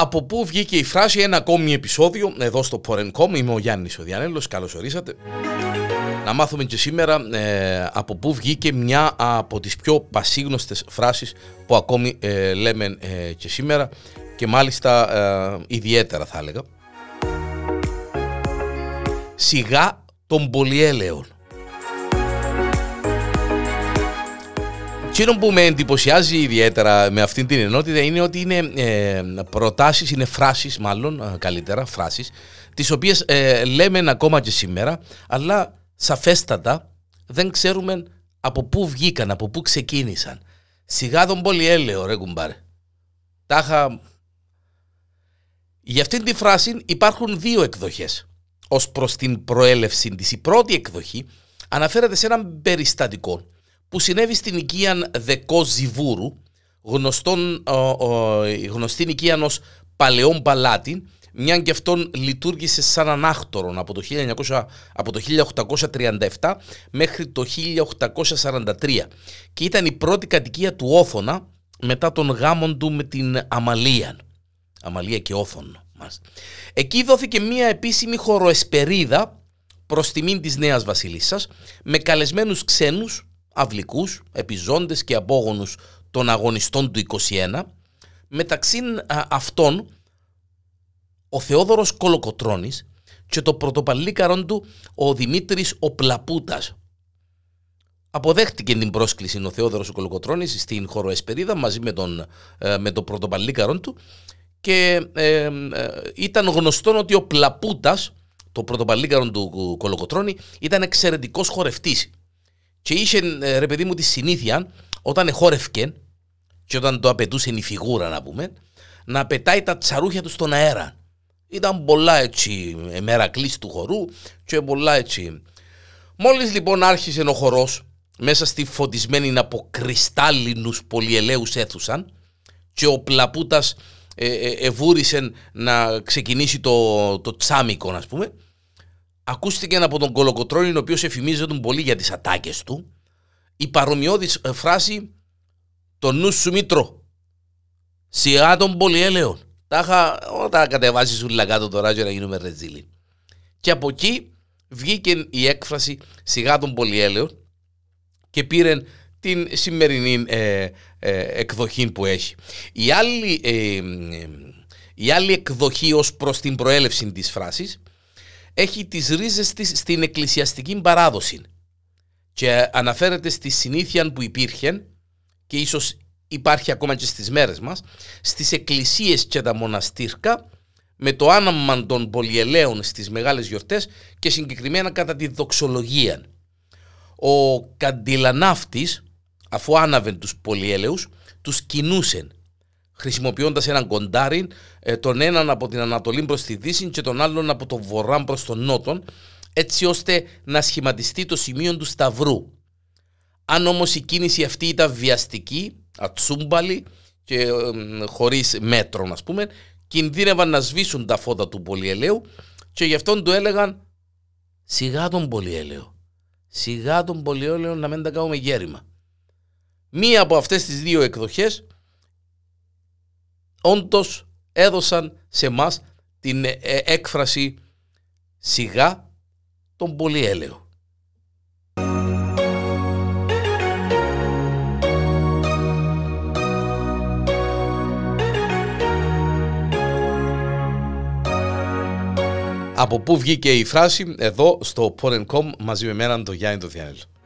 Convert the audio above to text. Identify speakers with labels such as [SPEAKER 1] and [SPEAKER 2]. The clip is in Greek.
[SPEAKER 1] από πού βγήκε η φράση ένα ακόμη επεισόδιο εδώ στο Porencom. Είμαι ο Γιάννης ο Διανέλος, καλώς ορίσατε. Να μάθουμε και σήμερα ε, από πού βγήκε μια από τις πιο πασίγνωστες φράσεις που ακόμη ε, λέμε ε, και σήμερα και μάλιστα ιδιαίτερα θα έλεγα. Σιγά των πολυέλεων. Εκείνο που με εντυπωσιάζει ιδιαίτερα με αυτήν την ενότητα είναι ότι είναι ε, προτάσεις, είναι φράσεις μάλλον ε, καλύτερα, φράσεις, τις οποίες ε, λέμε ακόμα και σήμερα, αλλά σαφέστατα δεν ξέρουμε από πού βγήκαν, από πού ξεκίνησαν. Σιγά τον πολυέλαιο ρε κουμπάρε. Τάχα... Για αυτήν τη φράση υπάρχουν δύο εκδοχές ως προς την προέλευση της. Η πρώτη εκδοχή αναφέρεται σε έναν περιστατικό που συνέβη στην οικία Δεκό Ζιβούρου, γνωστόν, γνωστή οικία ως Παλαιόν Παλάτι, μια και αυτόν λειτουργήσε σαν ανάκτορον από το, 1900, από το 1837 μέχρι το 1843 και ήταν η πρώτη κατοικία του Όθωνα μετά τον γάμον του με την Αμαλία. Αμαλία και Όθων μας. Εκεί δόθηκε μια επίσημη χωροεσπερίδα προς τιμήν της Νέας Βασιλισσάς με καλεσμένους ξένους αυλικούς, επιζώντες και απόγονους των αγωνιστών του 21. Μεταξύ αυτών ο Θεόδωρος Κολοκοτρώνης και το πρωτοπαλίκαρον του ο Δημήτρης ο Πλαπούτας. Αποδέχτηκε την πρόσκληση ο Θεόδωρος ο Κολοκοτρώνης στην χωροεσπερίδα μαζί με τον, ε, με το πρωτοπαλίκαρον του και ε, ε, ήταν γνωστό ότι ο Πλαπούτας, το πρωτοπαλίκαρον του Κολοκοτρώνη, ήταν εξαιρετικός χορευτής και είχε ε, ρε παιδί μου τη συνήθεια όταν εχόρευκε και όταν το απαιτούσε η φιγούρα να πούμε να πετάει τα τσαρούχια του στον αέρα. Ήταν πολλά έτσι μερακλής του χορού και πολλά έτσι. Μόλις λοιπόν άρχισε ο χορός μέσα στη φωτισμένη από κρυστάλλινους πολυελαίους αίθουσαν και ο Πλαπούτας ε, ε, εβούρισε να ξεκινήσει το, το τσάμικο ας πούμε ακούστηκε από τον Κολοκοτρόνη, ο οποίος εφημίζεται πολύ για τις ατάκες του, η παρομοιώδης ε, φράση «Το νου σου μήτρο, σιγά των πολυέλεων». Τα είχα όταν κατεβάσεις όλα κάτω τώρα για να γίνουμε ρετζίλι. Και από εκεί βγήκε η έκφραση «σιγά των πολυέλεων» και πήρε την σημερινή ε, ε, εκδοχή που έχει. Η άλλη, η άλλη εκδοχή ως προς την προέλευση της φράσης έχει τις ρίζες της στην εκκλησιαστική παράδοση και αναφέρεται στη συνήθεια που υπήρχε και ίσως υπάρχει ακόμα και στις μέρες μας στις εκκλησίες και τα μοναστήρκα με το άναμα των πολυελαίων στις μεγάλες γιορτές και συγκεκριμένα κατά τη δοξολογία. Ο καντιλανάφτης αφού άναβε τους πολυέλαιους τους κινούσε χρησιμοποιώντας έναν κοντάρι, ε, τον έναν από την Ανατολή προς τη Δύση και τον άλλον από το Βορρά προς τον Νότον, έτσι ώστε να σχηματιστεί το σημείο του Σταυρού. Αν όμως η κίνηση αυτή ήταν βιαστική, ατσούμπαλη και ε, χωρίς μέτρο, ας πούμε, κινδύνευαν να σβήσουν τα φώτα του πολυελαίου και γι' αυτόν του έλεγαν σιγά τον πολυέλαιο. Σιγά τον πολυέλαιο να μην τα κάνουμε γέρημα. Μία από αυτές τις δύο εκδοχές όντως έδωσαν σε εμά την ε, έκφραση σιγά τον πολυέλαιο. Από πού βγήκε η φράση εδώ στο Porn.com μαζί με εμένα τον Γιάννη τον Διάνελο.